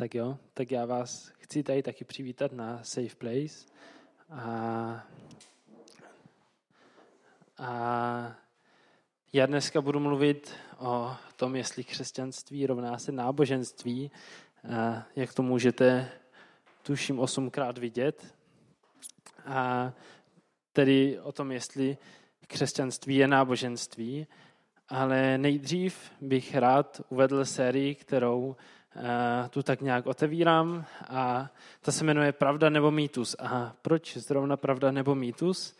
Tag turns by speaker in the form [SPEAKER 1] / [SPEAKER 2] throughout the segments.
[SPEAKER 1] Tak jo, tak já vás chci tady taky přivítat na Safe Place. A, a já dneska budu mluvit o tom, jestli křesťanství rovná se náboženství, a jak to můžete tuším osmkrát vidět. A tedy o tom, jestli křesťanství je náboženství. Ale nejdřív bych rád uvedl sérii, kterou tu tak nějak otevírám a ta se jmenuje Pravda nebo mýtus. A proč zrovna pravda nebo mýtus?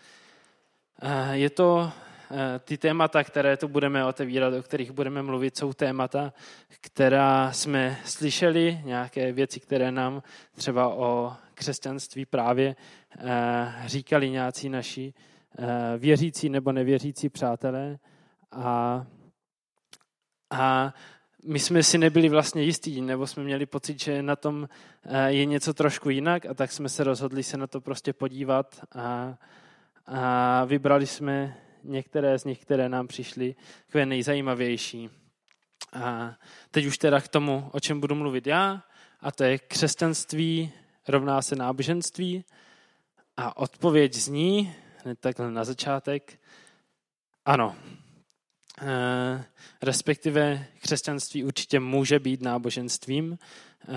[SPEAKER 1] Eh, je to eh, ty témata, které tu budeme otevírat, o kterých budeme mluvit, jsou témata, která jsme slyšeli, nějaké věci, které nám třeba o křesťanství právě říkali nějací naši věřící nebo nevěřící přátelé. A, a my jsme si nebyli vlastně jistí, nebo jsme měli pocit, že na tom eh, je něco trošku jinak a tak jsme se rozhodli se na to prostě podívat a, a vybrali jsme některé z nich, které nám přišly takové nejzajímavější. A teď už teda k tomu, o čem budu mluvit já, a to je křesťanství rovná se náboženství. A odpověď zní, hned takhle na začátek, ano, respektive křesťanství určitě může být náboženstvím, eh,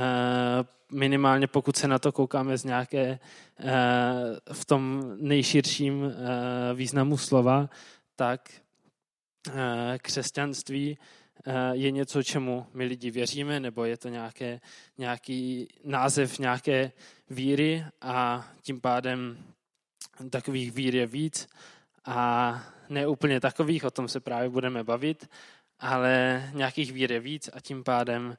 [SPEAKER 1] minimálně pokud se na to koukáme z nějaké eh, v tom nejširším významu slova, tak křesťanství je něco, čemu my lidi věříme, nebo je to nějaké, nějaký název nějaké víry a tím pádem takových vír je víc a ne úplně takových, o tom se právě budeme bavit, ale nějakých vír je víc a tím pádem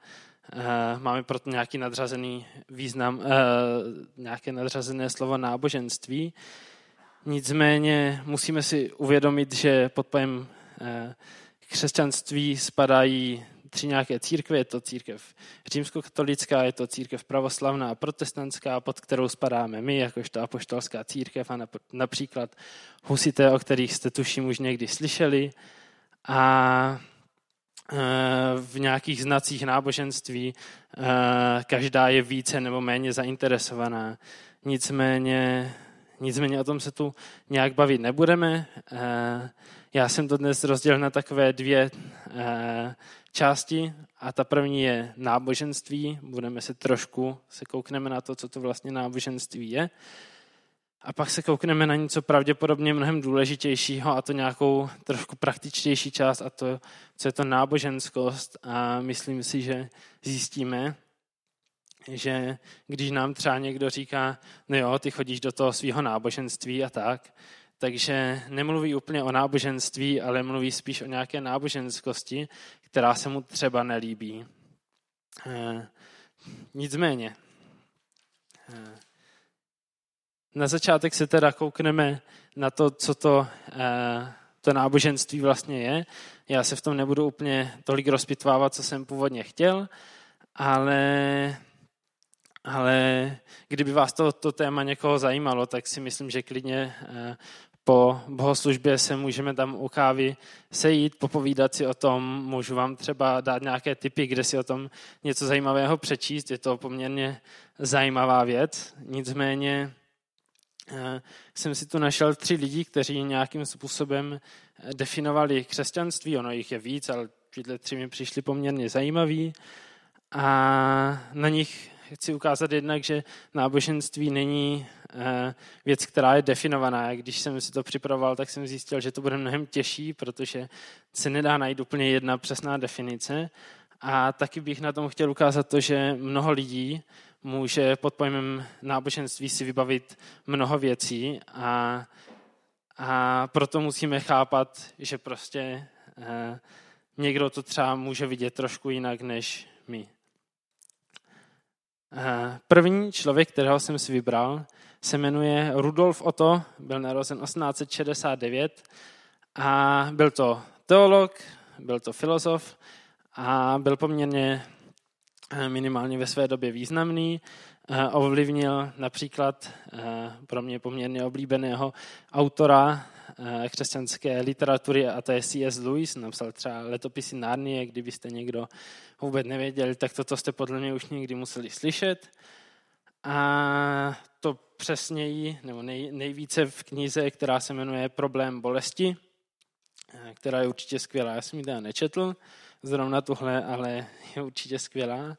[SPEAKER 1] uh, máme proto nějaký nadřazený význam, uh, nějaké nadřazené slovo náboženství. Nicméně musíme si uvědomit, že pod pojem uh, křesťanství spadají tři nějaké církve. Je to církev římskokatolická, je to církev pravoslavná a protestantská, pod kterou spadáme my, jakožto apoštolská církev a například husité, o kterých jste tuším už někdy slyšeli. A e, v nějakých znacích náboženství e, každá je více nebo méně zainteresovaná. Nicméně, nicméně o tom se tu nějak bavit nebudeme. E, já jsem to dnes rozdělil na takové dvě části a ta první je náboženství. Budeme se trošku, se koukneme na to, co to vlastně náboženství je. A pak se koukneme na něco pravděpodobně mnohem důležitějšího a to nějakou trošku praktičtější část a to, co je to náboženskost. A myslím si, že zjistíme, že když nám třeba někdo říká, no jo, ty chodíš do toho svého náboženství a tak, takže nemluví úplně o náboženství, ale mluví spíš o nějaké náboženskosti, která se mu třeba nelíbí. E, nicméně, e, na začátek se teda koukneme na to, co to, e, to náboženství vlastně je. Já se v tom nebudu úplně tolik rozpitvávat, co jsem původně chtěl, ale ale kdyby vás to, to téma někoho zajímalo, tak si myslím, že klidně po bohoslužbě se můžeme tam u kávy sejít, popovídat si o tom, můžu vám třeba dát nějaké tipy, kde si o tom něco zajímavého přečíst, je to poměrně zajímavá věc, nicméně eh, jsem si tu našel tři lidi, kteří nějakým způsobem definovali křesťanství, ono jich je víc, ale tyhle tři mi přišli poměrně zajímaví a na nich chci ukázat jednak, že náboženství není eh, věc, která je definovaná. Když jsem si to připravoval, tak jsem zjistil, že to bude mnohem těžší, protože se nedá najít úplně jedna přesná definice. A taky bych na tom chtěl ukázat to, že mnoho lidí může pod pojmem náboženství si vybavit mnoho věcí a, a proto musíme chápat, že prostě eh, někdo to třeba může vidět trošku jinak než my. Eh, první člověk, kterého jsem si vybral, se jmenuje Rudolf Otto, byl narozen 1869 a byl to teolog, byl to filozof a byl poměrně minimálně ve své době významný. Ovlivnil například pro mě poměrně oblíbeného autora křesťanské literatury a to je C.S. Lewis. Napsal třeba letopisy Narnie, kdybyste někdo vůbec nevěděli, tak toto jste podle mě už někdy museli slyšet. A to přesněji, nebo nej, nejvíce v knize, která se jmenuje Problém bolesti, která je určitě skvělá. Já jsem ji teda nečetl, zrovna tuhle, ale je určitě skvělá.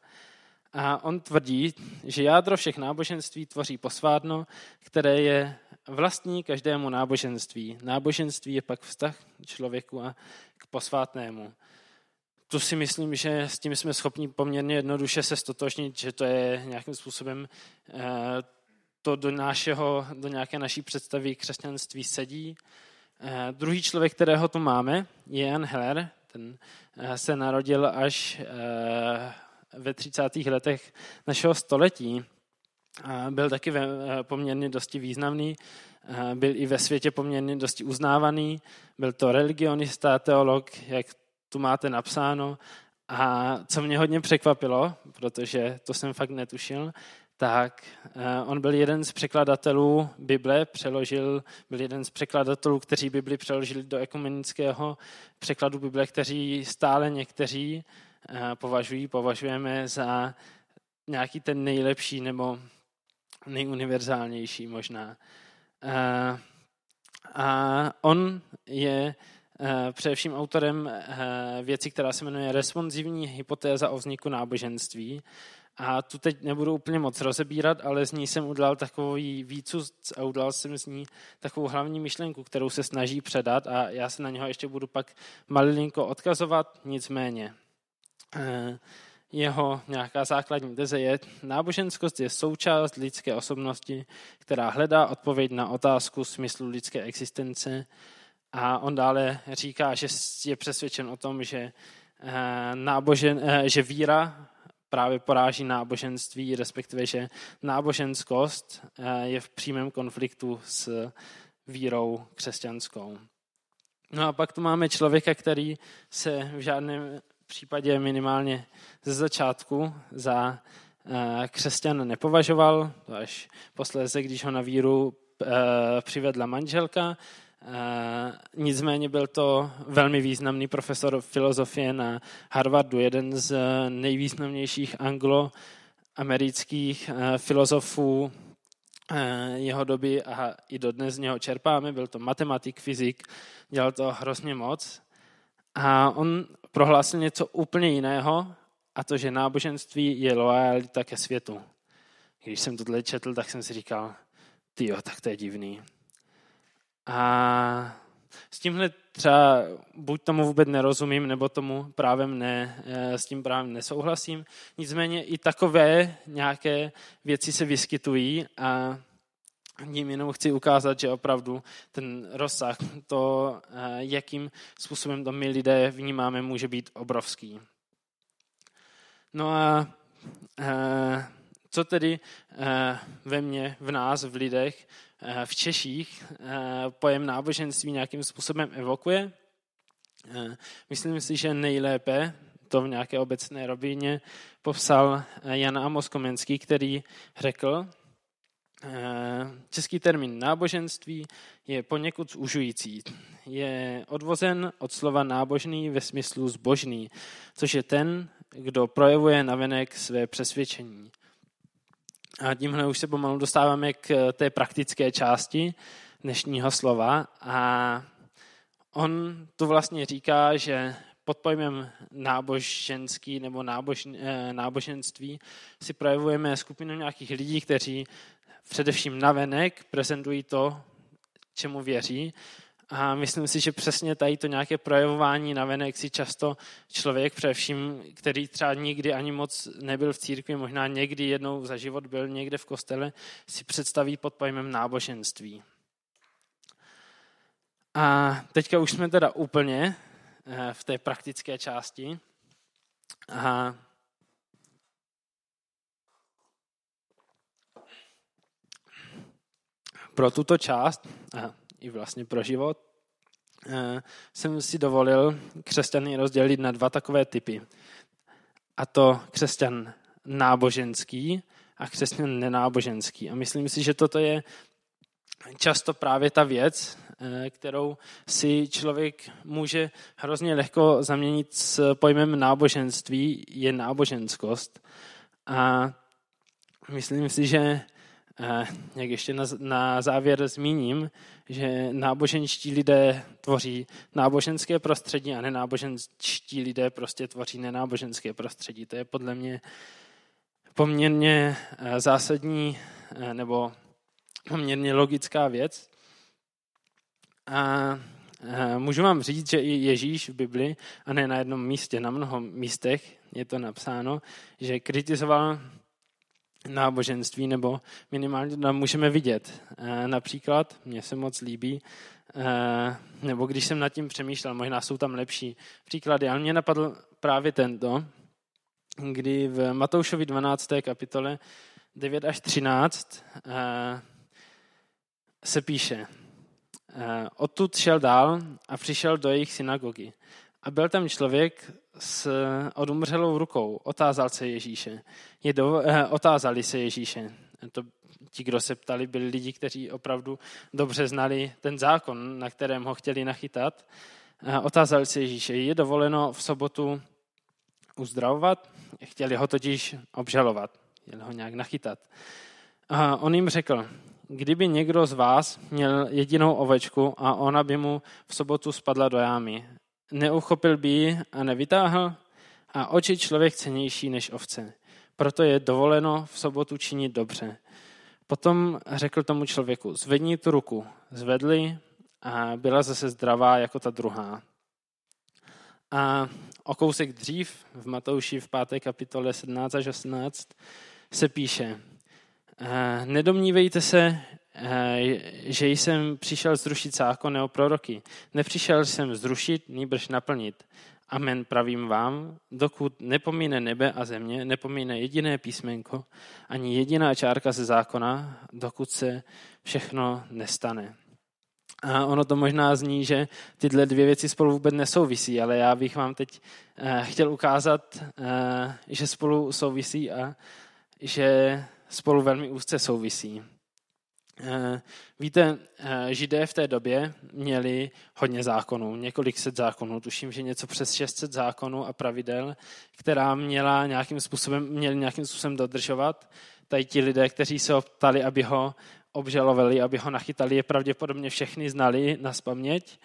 [SPEAKER 1] A on tvrdí, že jádro všech náboženství tvoří posvádno, které je vlastní každému náboženství. Náboženství je pak vztah člověku a k posvátnému. Tu si myslím, že s tím jsme schopni poměrně jednoduše se stotožnit, že to je nějakým způsobem eh, to do, našeho, do nějaké naší představy křesťanství sedí. Eh, druhý člověk, kterého tu máme, je Jan Heller. Ten eh, se narodil až ve 30. letech našeho století. Byl taky poměrně dosti významný, byl i ve světě poměrně dosti uznávaný, byl to religionista, teolog, jak tu máte napsáno. A co mě hodně překvapilo, protože to jsem fakt netušil, tak on byl jeden z překladatelů Bible, přeložil, byl jeden z překladatelů, kteří Bibli přeložili do ekumenického překladu Bible, kteří stále někteří považují, považujeme za nějaký ten nejlepší nebo nejuniverzálnější možná. A on je především autorem věci, která se jmenuje responsivní hypotéza o vzniku náboženství. A tu teď nebudu úplně moc rozebírat, ale z ní jsem udělal takový výcud a udělal jsem z ní takovou hlavní myšlenku, kterou se snaží předat a já se na něho ještě budu pak malinko odkazovat, nicméně. Eh, jeho nějaká základní teze je, náboženskost je součást lidské osobnosti, která hledá odpověď na otázku smyslu lidské existence. A on dále říká, že je přesvědčen o tom, že, eh, nábožen, eh, že víra právě poráží náboženství, respektive, že náboženskost je v přímém konfliktu s vírou křesťanskou. No a pak tu máme člověka, který se v žádném případě minimálně ze začátku za eh, křesťan nepovažoval, to až posléze, když ho na víru eh, přivedla manželka. Eh, nicméně byl to velmi významný profesor filozofie na Harvardu, jeden z nejvýznamnějších angloamerických filozofů jeho doby a i dodnes z něho čerpáme. Byl to matematik, fyzik, dělal to hrozně moc. A on prohlásil něco úplně jiného, a to, že náboženství je lojalita ke světu. Když jsem tohle četl, tak jsem si říkal, ty tak to je divný. A s tímhle třeba buď tomu vůbec nerozumím, nebo tomu právem ne, eh, s tím právem nesouhlasím. Nicméně i takové nějaké věci se vyskytují a tím jenom chci ukázat, že opravdu ten rozsah, to, eh, jakým způsobem to my lidé vnímáme, může být obrovský. No a eh, co tedy eh, ve mně, v nás, v lidech, v Češích pojem náboženství nějakým způsobem evokuje? Myslím si, že nejlépe to v nějaké obecné rovině popsal Jan Amos Komenský, který řekl, český termín náboženství je poněkud zužující. Je odvozen od slova nábožný ve smyslu zbožný, což je ten, kdo projevuje navenek své přesvědčení. A tímhle už se pomalu dostáváme k té praktické části dnešního slova. A on tu vlastně říká, že pod pojmem náboženský nebo nábož, eh, náboženství si projevujeme skupinu nějakých lidí, kteří především navenek prezentují to, čemu věří. A myslím si, že přesně tady to nějaké projevování navenek si často člověk, především, který třeba nikdy ani moc nebyl v církvi, možná někdy jednou za život byl někde v kostele, si představí pod pojmem náboženství. A teďka už jsme teda úplně eh, v té praktické části. A pro tuto část a i vlastně pro život eh, jsem si dovolil křesťany rozdělit na dva takové typy. a to křesťan náboženský a křesťan nenáboženský. A myslím si, že toto je často právě ta věc, eh, kterou si člověk může hrozně lehko zaměnit s pojmem náboženství, je náboženskost. A myslím si, že jak ještě na, závěr zmíním, že náboženští lidé tvoří náboženské prostředí a nenáboženští lidé prostě tvoří nenáboženské prostředí. To je podle mě poměrně eh, zásadní nebo poměrně logická věc. A můžu vám říct, že i Ježíš v Bibli, a ne na jednom místě, na mnoho místech je to napsáno, že kritizoval náboženství, nebo minimálně to můžeme vidět. Například, mně se moc líbí, nebo když jsem nad tím přemýšlel, možná jsou tam lepší příklady, ale mě napadl právě tento, kdy v Matoušovi 12. kapitole 9 až 13 se píše, eh, odtud šel dál a přišel do jejich synagogy. A byl tam člověk s odumřelou rukou. Otázal se Ježíše. Je do, eh, otázali se Ježíše. To, ti, kdo se ptali, byli lidi, kteří opravdu dobře znali ten zákon, na kterém ho chtěli nachytat. Eh, otázali se Ježíše, je dovoleno v sobotu uzdravovat? Chtěli ho totiž obžalovat, chtěli ho nějak nachytat. A on jim řekl, kdyby někdo z vás měl jedinou ovečku a ona by mu v sobotu spadla do jámy, neuchopil by ji a nevytáhl? A oči člověk cenější než ovce. Proto je dovoleno v sobotu činit dobře. Potom řekl tomu člověku, zvedni tu ruku. Zvedli a byla zase zdravá jako ta druhá. A o kousek dřív v Matouši v 5. kapitole 17 až 18 se píše, Eh, nedomnívejte se, že jsem přišel zrušit zákon nebo proroky. Nepřišel jsem zrušit, nýbrž naplnit. Amen pravím vám, dokud nepomíne nebe a země, nepomíne jediné písmenko, ani jediná čárka ze zákona, dokud se všechno nestane. A ono to možná zní, že tyhle dvě věci spolu vůbec nesouvisí, ale já bych vám teď eh, chtěl ukázat, že spolu souvisí a že spolu velmi úzce souvisí. Eh, víte, eh, židé v té době měli hodně zákonů, několik set zákonů, tuším, že něco přes 600 zákonů a pravidel, která měla nějakým způsobem, měli nějakým způsobem dodržovat. Tady ti lidé, kteří se optali, aby ho obžalovali, aby ho nachytali, je pravděpodobně všechny znali na spaměť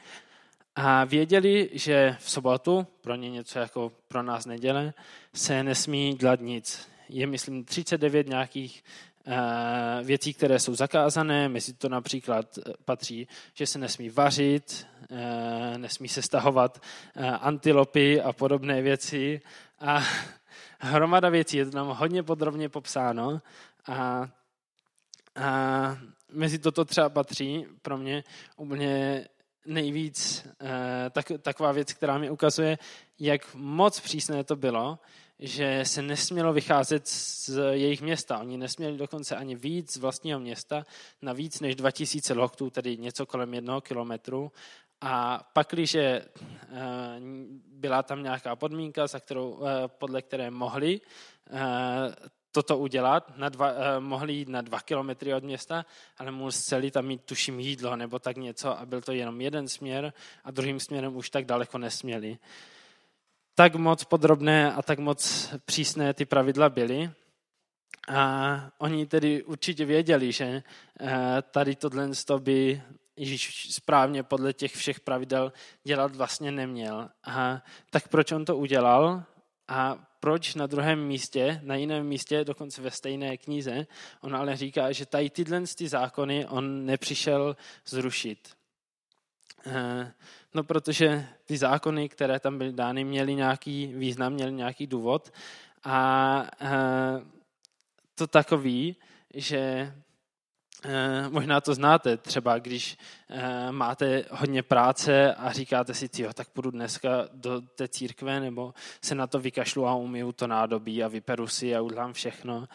[SPEAKER 1] a věděli, že v sobotu, pro ně něco jako pro nás neděle, se nesmí dělat nic je, myslím, 39 nějakých věcí, které jsou zakázané. Mezi to například eh, patří, že se nesmí vařit, eh, nesmí se stahovat antilopy a podobné věci. A hromada věcí je to tam hodně podrobně popsáno. A, a mezi toto třeba patří pro mě úplně nejvíc tak, taková věc, která mi ukazuje, jak moc přísné to bylo, že se nesmělo vycházet z jejich města. Oni nesměli dokonce ani víc z vlastního města na víc než 2000 loktů, tedy něco kolem jednoho kilometru. A pak, když eh, byla tam nějaká podmínka, za kterou, eh, podle které mohli eh, toto udělat, na dva, mohli jít na dva kilometry od města, ale museli tam mít tuším jídlo nebo tak něco a byl to jenom jeden směr a druhým směrem už tak daleko nesměli tak moc podrobné a tak moc přísné ty pravidla byly. A oni tedy určitě věděli, že eh, tady tohle by Ježíš správně podle těch všech pravidel dělat vlastně neměl. A tak proč on to udělal? A proč na druhém místě, na jiném místě, dokonce ve stejné knize, on ale říká, že tady tyhle ty zákony on nepřišel zrušit. Eh, no, protože ty zákony, které tam byly dány, měly nějaký význam, měly nějaký důvod. A eh, to takový, že možná to znáte, třeba když máte hodně práce a říkáte si, jo, tak půjdu dneska do té církve, nebo se na to vykašlu a umiju to nádobí a vyperu si a udělám všechno.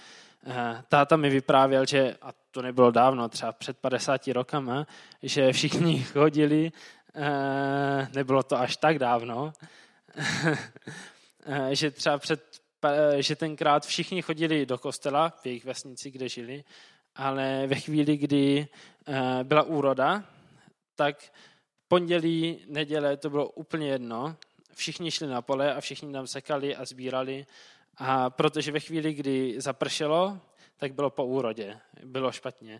[SPEAKER 1] Táta mi vyprávěl, že, a to nebylo dávno, třeba před 50 rokama, že všichni chodili, nebylo to až tak dávno, že třeba před že tenkrát všichni chodili do kostela v jejich vesnici, kde žili, ale ve chvíli, kdy byla úroda, tak pondělí, neděle, to bylo úplně jedno. Všichni šli na pole a všichni tam sekali a sbírali. A protože ve chvíli, kdy zapršelo, tak bylo po úrodě. Bylo špatně.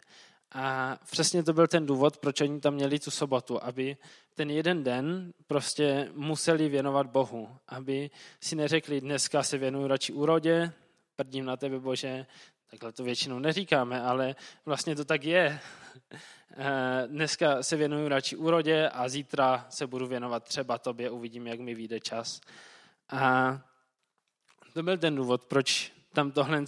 [SPEAKER 1] A přesně to byl ten důvod, proč oni tam měli tu sobotu, aby ten jeden den prostě museli věnovat Bohu, aby si neřekli, dneska se věnuju radši úrodě, prdím na tebe Bože, takhle to většinou neříkáme, ale vlastně to tak je. Eh, dneska se věnuju radši úrodě a zítra se budu věnovat třeba tobě, uvidím, jak mi vyjde čas. A to byl ten důvod, proč tam tohle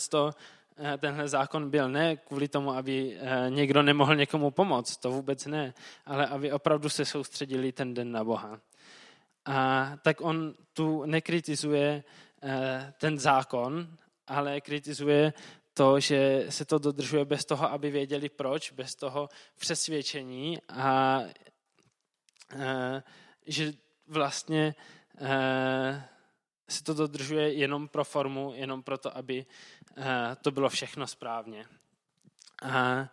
[SPEAKER 1] eh, tenhle zákon byl. Ne kvůli tomu, aby eh, někdo nemohl někomu pomoct, to vůbec ne, ale aby opravdu se soustředili ten den na Boha. A tak on tu nekritizuje ten zákon, ale kritizuje to, že se to dodržuje bez toho, aby věděli proč, bez toho přesvědčení a e, že vlastně e, se to dodržuje jenom pro formu, jenom proto, aby e, to bylo všechno správně. A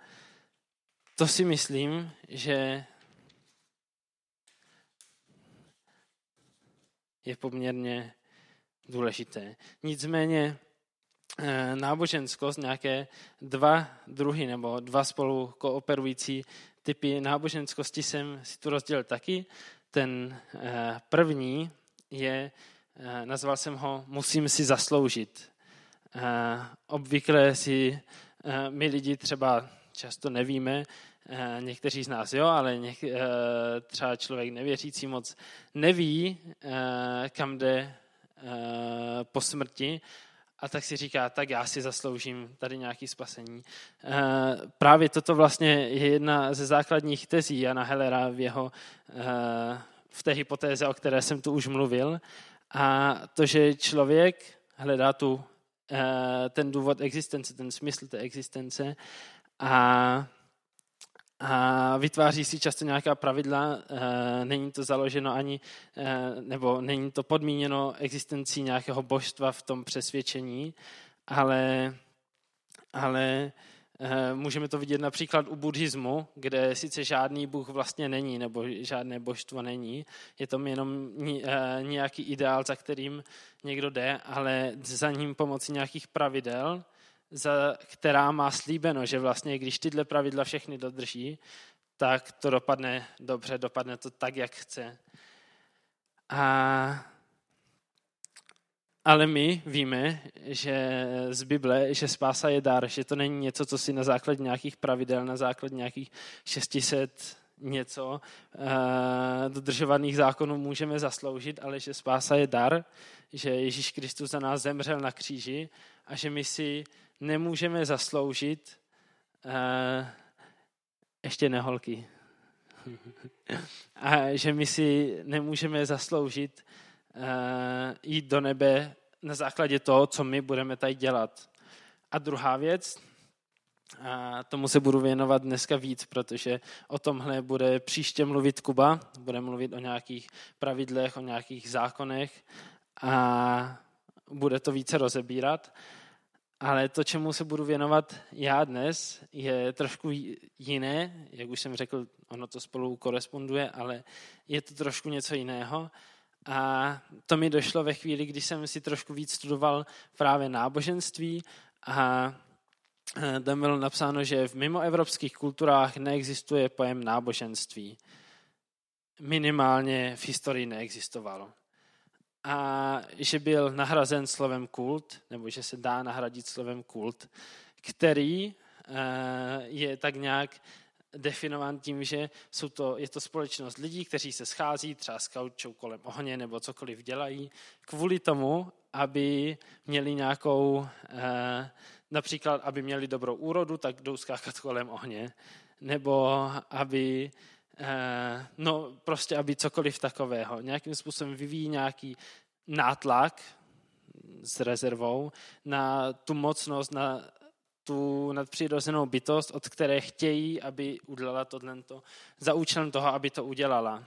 [SPEAKER 1] to si myslím, že je poměrně důležité. Nicméně náboženskost, nějaké dva druhy nebo dva spolu kooperující typy náboženskosti jsem si tu rozdělil taky. Ten eh, první je, eh, nazval jsem ho Musím si zasloužit. Obvykle si my lidi třeba často nevíme, někteří z nás jo, ale něk, třeba člověk nevěřící moc neví, kam jde po smrti a tak si říká, tak já si zasloužím tady nějaký spasení. Eh, právě toto vlastně je jedna ze základních tezí Jana Hellera v jeho eh, v té hypotéze, o které jsem tu už mluvil. A to, že člověk hledá tu, eh, ten důvod existence, ten smysl té existence a a vytváří si často nějaká pravidla, eh, není to založeno ani, eh, nebo není to podmíněno existencí nějakého božstva v tom přesvědčení, ale, ale eh, můžeme to vidět například u buddhismu, kde sice žádný bůh vlastně není, nebo žádné božstvo není, je to jenom nějaký ideál, za kterým někdo jde, ale za ním pomocí nějakých pravidel za, která má slíbeno, že vlastně když tyhle pravidla všechny dodrží, tak to dopadne dobře, dopadne to tak, jak chce. A, ale my víme, že z Bible, že spása je dar, že to není něco, co si na základě nějakých pravidel, na základě nějakých 600 něco uh, dodržovaných zákonů můžeme zasloužit, ale že spása je dar, že Ježíš Kristus za nás zemřel na kříži a že my si nemůžeme zasloužit uh, ještě neholky. a že my si nemůžeme zasloužit uh, jít do nebe na základě toho, co my budeme tady dělat. A druhá věc, a tomu se budu věnovat dneska víc, protože o tomhle bude příště mluvit Kuba, bude mluvit o nějakých pravidlech, o nějakých zákonech a bude to více rozebírat. Ale to, čemu se budu věnovat já dnes, je trošku jiné. Jak už jsem řekl, ono to spolu koresponduje, ale je to trošku něco jiného. A to mi došlo ve chvíli, kdy jsem si trošku víc studoval právě náboženství a e, tam bylo napsáno, že v mimoevropských kulturách neexistuje pojem náboženství. Minimálně v historii neexistovalo a že byl nahrazen slovem kult, nebo že se dá nahradit slovem kult, který eh, je tak nějak definován tím, že jsou to, je to společnost lidí, kteří se schází, třeba skaučou kolem ohně nebo cokoliv dělají, kvůli tomu, aby měli nějakou, eh, například, aby měli dobrou úrodu, tak jdou skákat kolem ohně, nebo aby no prostě, aby cokoliv takového. Nějakým způsobem vyvíjí nějaký nátlak s rezervou na tu mocnost, na tu nadpřirozenou bytost, od které chtějí, aby udělala tohle za účelem toho, aby to udělala.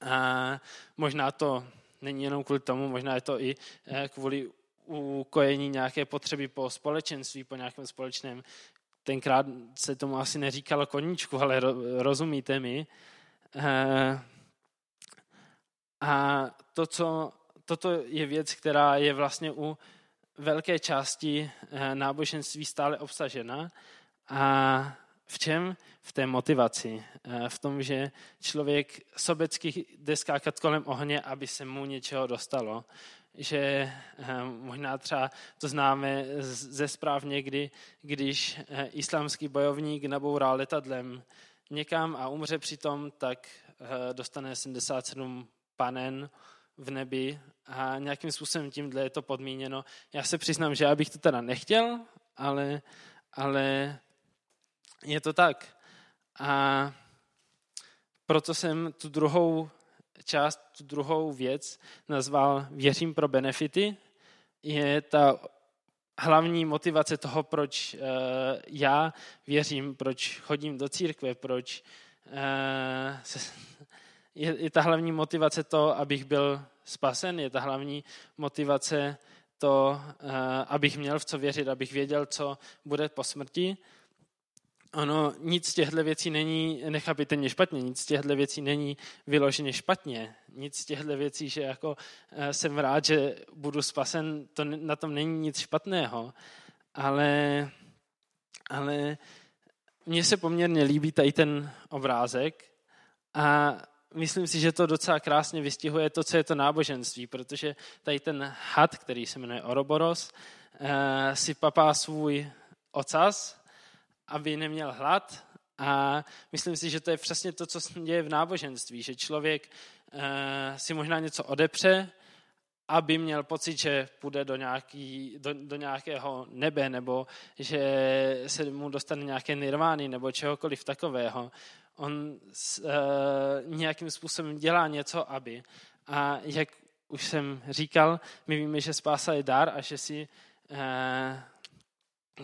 [SPEAKER 1] A možná to není jenom kvůli tomu, možná je to i eh, kvůli ukojení nějaké potřeby po společenství, po nějakém společném. Tenkrát se tomu asi neříkalo koníčku, ale rozumíte mi. Eh, a to, co, toto je věc, která je vlastně u velké části eh, náboženství stále obsažena. A v čem? V té motivaci. Eh, v tom, že člověk sobecky jde skákat kolem ohně, aby se mu něčeho dostalo. Že eh, možná třeba to známe ze zpráv někdy, když islámský bojovník nabourá letadlem někam a umře přitom, tak dostane 77 panen v nebi a nějakým způsobem tímhle je to podmíněno. Já se přiznám, že já bych to teda nechtěl, ale, ale je to tak. A proto jsem tu druhou část, tu druhou věc nazval Věřím pro benefity. Je ta hlavní motivace toho, proč uh, já věřím, proč chodím do církve, proč se, je, ta hlavní motivace to, abych byl spasen, je ta hlavní motivace to, uh, abych měl v co věřit, abych věděl, co bude po smrti. Ono, nic z těchto věcí není nechápitelně špatně, nic z těchto věcí není vyloženě špatně, nic z těchto věcí, že jako uh, jsem rád, že budu spasen, to na tom není nic špatného, ale, ale mně se poměrně líbí tady ten obrázek a myslím si, že to docela krásně vystihuje to, co je to náboženství, protože tady ten had, který se jmenuje Oroboros, eh, si papá svůj ocas, aby neměl hlad a myslím si, že to je přesně to, co se děje v náboženství, že člověk eh, si možná něco odepře, aby měl pocit, že půjde do, nějaký, do, do nějakého nebe, nebo že se mu dostane nějaké nirvány, nebo čehokoliv takového on uh, nějakým způsobem dělá něco, aby. A jak už jsem říkal, my víme, že spása je dar a že si uh,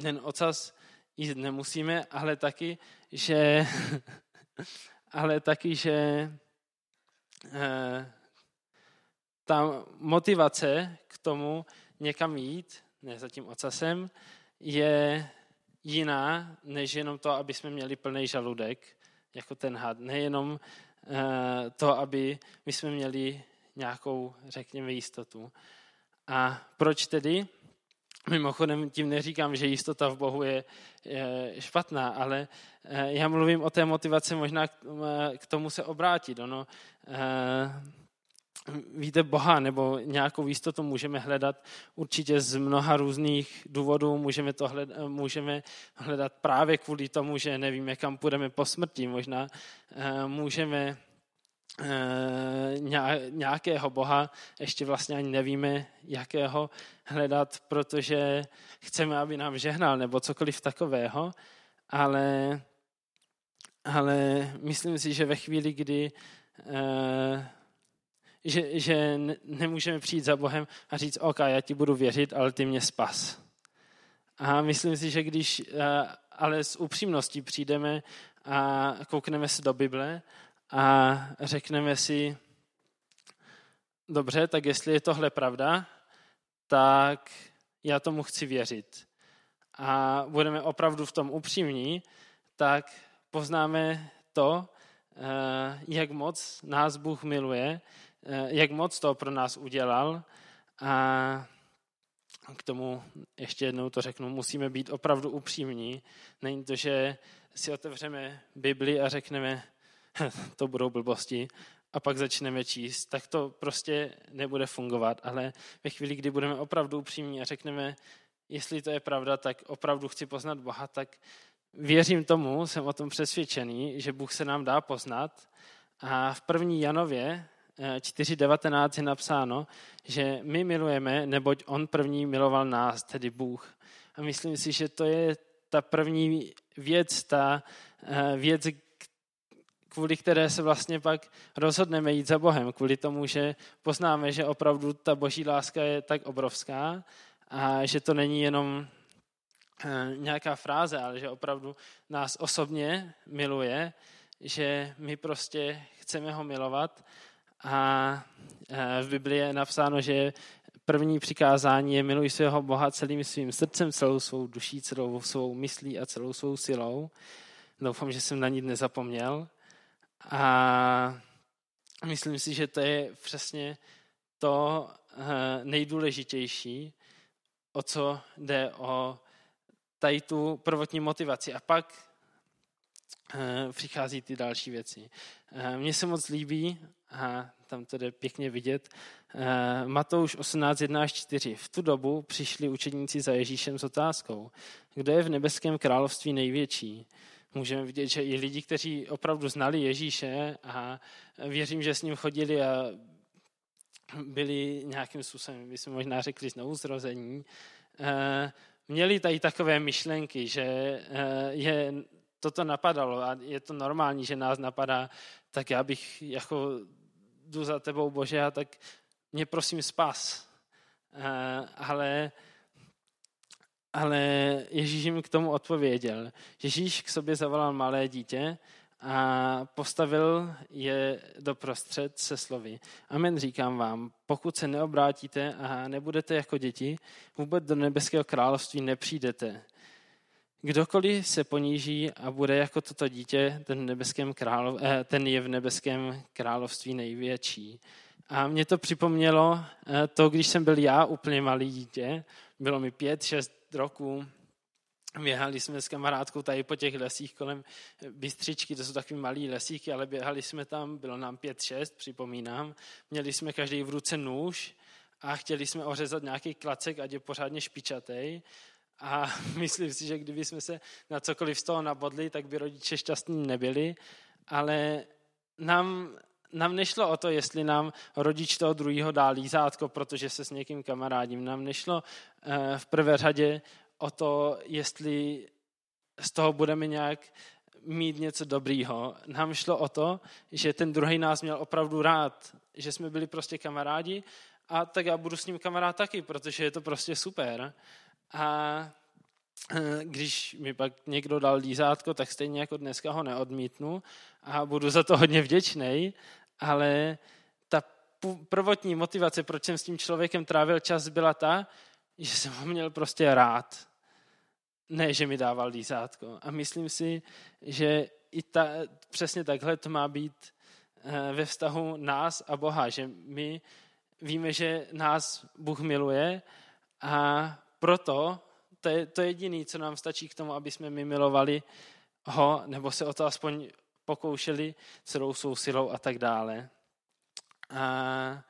[SPEAKER 1] ten ocas jíst nemusíme, ale taky, že, ale taky, že uh, ta motivace k tomu někam jít, ne za tím ocasem, je jiná, než jenom to, aby jsme měli plný žaludek jako ten had. Nejenom eh, to, aby my jsme měli nějakou, řekněme, jistotu. A proč tedy? Mimochodem tím neříkám, že jistota v Bohu je, je špatná, ale eh, já mluvím o té motivaci možná k tomu se obrátit. Ono, eh, víte, Boha nebo nějakou jistotu můžeme hledat určitě z mnoha různých důvodů. Můžeme to hledat, můžeme hledat právě kvůli tomu, že nevíme, kam půjdeme po smrti. Možná můžeme nějakého Boha, ještě vlastně ani nevíme, jakého hledat, protože chceme, aby nám žehnal nebo cokoliv takového, ale, ale myslím si, že ve chvíli, kdy uh, že, že nemůžeme přijít za Bohem a říct, OK, já ti budu věřit, ale ty mě spas. A myslím si, že když eh, ale s upřímností přijdeme a koukneme se do Bible a řekneme si, dobře, tak jestli je tohle pravda, tak já tomu chci věřit. A budeme opravdu v tom upřímní, tak poznáme to, eh, jak moc nás Bůh miluje, Eh, jak moc to pro nás udělal a k tomu ještě jednou to řeknu, musíme být opravdu upřímní. Není to, že si otevřeme Bibli a řekneme, to budou blbosti, a pak začneme číst, tak to prostě nebude fungovat. Ale ve chvíli, kdy budeme opravdu upřímní a řekneme, jestli to je pravda, tak opravdu chci poznat Boha, tak věřím tomu, jsem o tom přesvědčený, že Bůh se nám dá poznat. A v první Janově 4.19 je napsáno, že my milujeme, neboť on první miloval nás, tedy Bůh. A myslím si, že to je ta první věc, ta eh, věc, kvůli které se vlastně pak rozhodneme jít za Bohem, kvůli tomu, že poznáme, že opravdu ta boží láska je tak obrovská a že to není jenom eh, nějaká fráze, ale že opravdu nás osobně miluje, že my prostě chceme ho milovat a v Biblii je napsáno, že první přikázání je miluj svého Boha celým svým srdcem, celou svou duší, celou svou myslí a celou svou silou. Doufám, že jsem na ní nezapomněl. A myslím si, že to je přesně to eh, nejdůležitější, o co jde o tady tu prvotní motivaci. A pak eh, přichází ty další věci. Eh, mně se moc líbí, a tam to jde pěkně vidět, Matouš 18, 1 až 4. V tu dobu přišli učeníci za Ježíšem s otázkou, kdo je v nebeském království největší můžeme vidět, že i lidi, kteří opravdu znali Ježíše a věřím, že s ním chodili a byli nějakým způsobem, bychom možná řekli, znovu zrození, eh, měli tady takové myšlenky, že eh, je toto napadalo a je to normální, že nás napadá, tak já bych jako jdu za tebou Bože a tak mě prosím spas. Eh, ale ale Ježíš jim k tomu odpověděl. Ježíš k sobě zavolal malé dítě a postavil je do prostřed se slovy. Amen říkám vám, pokud se neobrátíte a nebudete jako děti, vůbec do nebeského království nepřijdete. Kdokoliv se poníží a bude jako toto dítě, ten, nebeském králov, eh, ten je v nebeském království největší. A mě to připomnělo eh, to, když jsem byl já úplně malý dítě, bylo mi pět, šest roku běhali jsme s kamarádkou tady po těch lesích kolem Bystřičky, to jsou takový malý lesíky, ale běhali jsme tam, bylo nám pět, šest, připomínám. Měli jsme každý v ruce nůž a chtěli jsme ořezat nějaký klacek, ať je pořádně špičatý. A myslím si, že kdyby jsme se na cokoliv z toho nabodli, tak by rodiče šťastní nebyli, ale nám nám nešlo o to, jestli nám rodič toho druhého dá lízátko, protože se s někým kamarádím. Nám nešlo eh, v prvé řadě o to, jestli z toho budeme nějak mít něco dobrýho. Nám šlo o to, že ten druhý nás měl opravdu rád, že jsme byli prostě kamarádi a tak já budu s ním kamarád taky, protože je to prostě super. A když mi pak někdo dal lízátko, tak stejně jako dneska ho neodmítnu a budu za to hodně vděčný, ale ta prvotní motivace, proč jsem s tím člověkem trávil čas, byla ta, že jsem ho měl prostě rád. Ne, že mi dával lízátko. A myslím si, že i ta, přesně takhle to má být eh, ve vztahu nás a Boha, že my víme, že nás Bůh miluje a proto to je to jediné, co nám stačí k tomu, aby jsme my milovali ho, nebo se o to aspoň pokoušeli celou svou silou a tak dále. A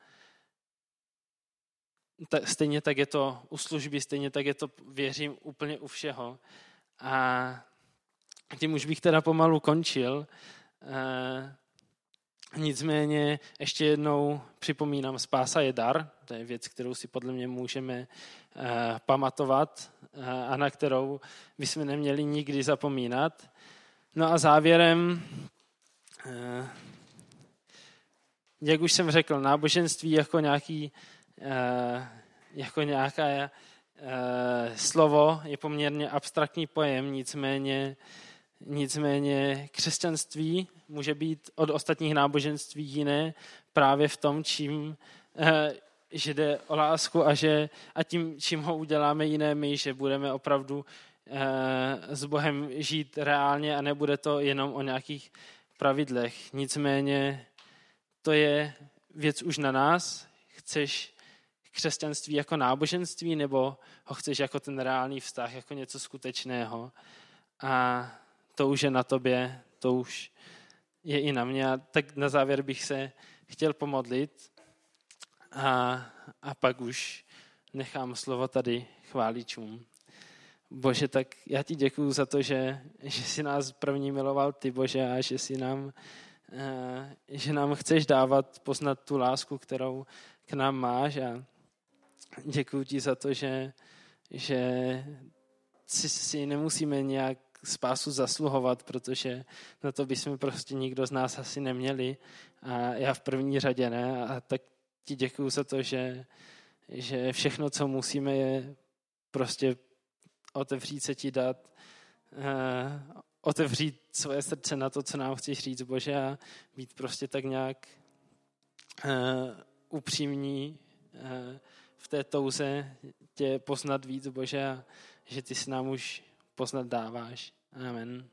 [SPEAKER 1] stejně tak je to u služby, stejně tak je to, věřím, úplně u všeho. A tím už bych teda pomalu končil. A nicméně ještě jednou připomínám, spása je dar, to je věc, kterou si podle mě můžeme pamatovat a na kterou bychom neměli nikdy zapomínat. No a závěrem, eh, jak už jsem řekl, náboženství jako nějaký, eh, jako nějaká eh, slovo je poměrně abstraktní pojem, nicméně, nicméně křesťanství může být od ostatních náboženství jiné právě v tom, čím že jde o lásku a, že, a tím, čím ho uděláme jiné my, že budeme opravdu Eh, s Bohem žít reálně a nebude to jenom o nějakých pravidlech. Nicméně to je věc už na nás. Chceš křesťanství jako náboženství nebo ho chceš jako ten reálný vztah, jako něco skutečného. A to už je na tobě, to už je i na mě. A tak na závěr bych se chtěl pomodlit a, a pak už nechám slovo tady chváličům. Bože, tak já ti děkuju za to, že, že jsi nás první miloval ty, Bože, a že si nám, eh, že nám chceš dávat poznat tu lásku, kterou k nám máš. A děkuju ti za to, že, že si, si nemusíme nějak spásu zasluhovat, protože na to bychom prostě nikdo z nás asi neměli. A já v první řadě ne. A tak ti děkuju za to, že, že všechno, co musíme, je prostě otevřít se ti dát, uh, otevřít svoje srdce na to, co nám chceš říct, Bože, a být prostě tak nějak uh, upřímní uh, v té touze tě poznat víc, Bože, a že ty si nám už poznat dáváš. Amen.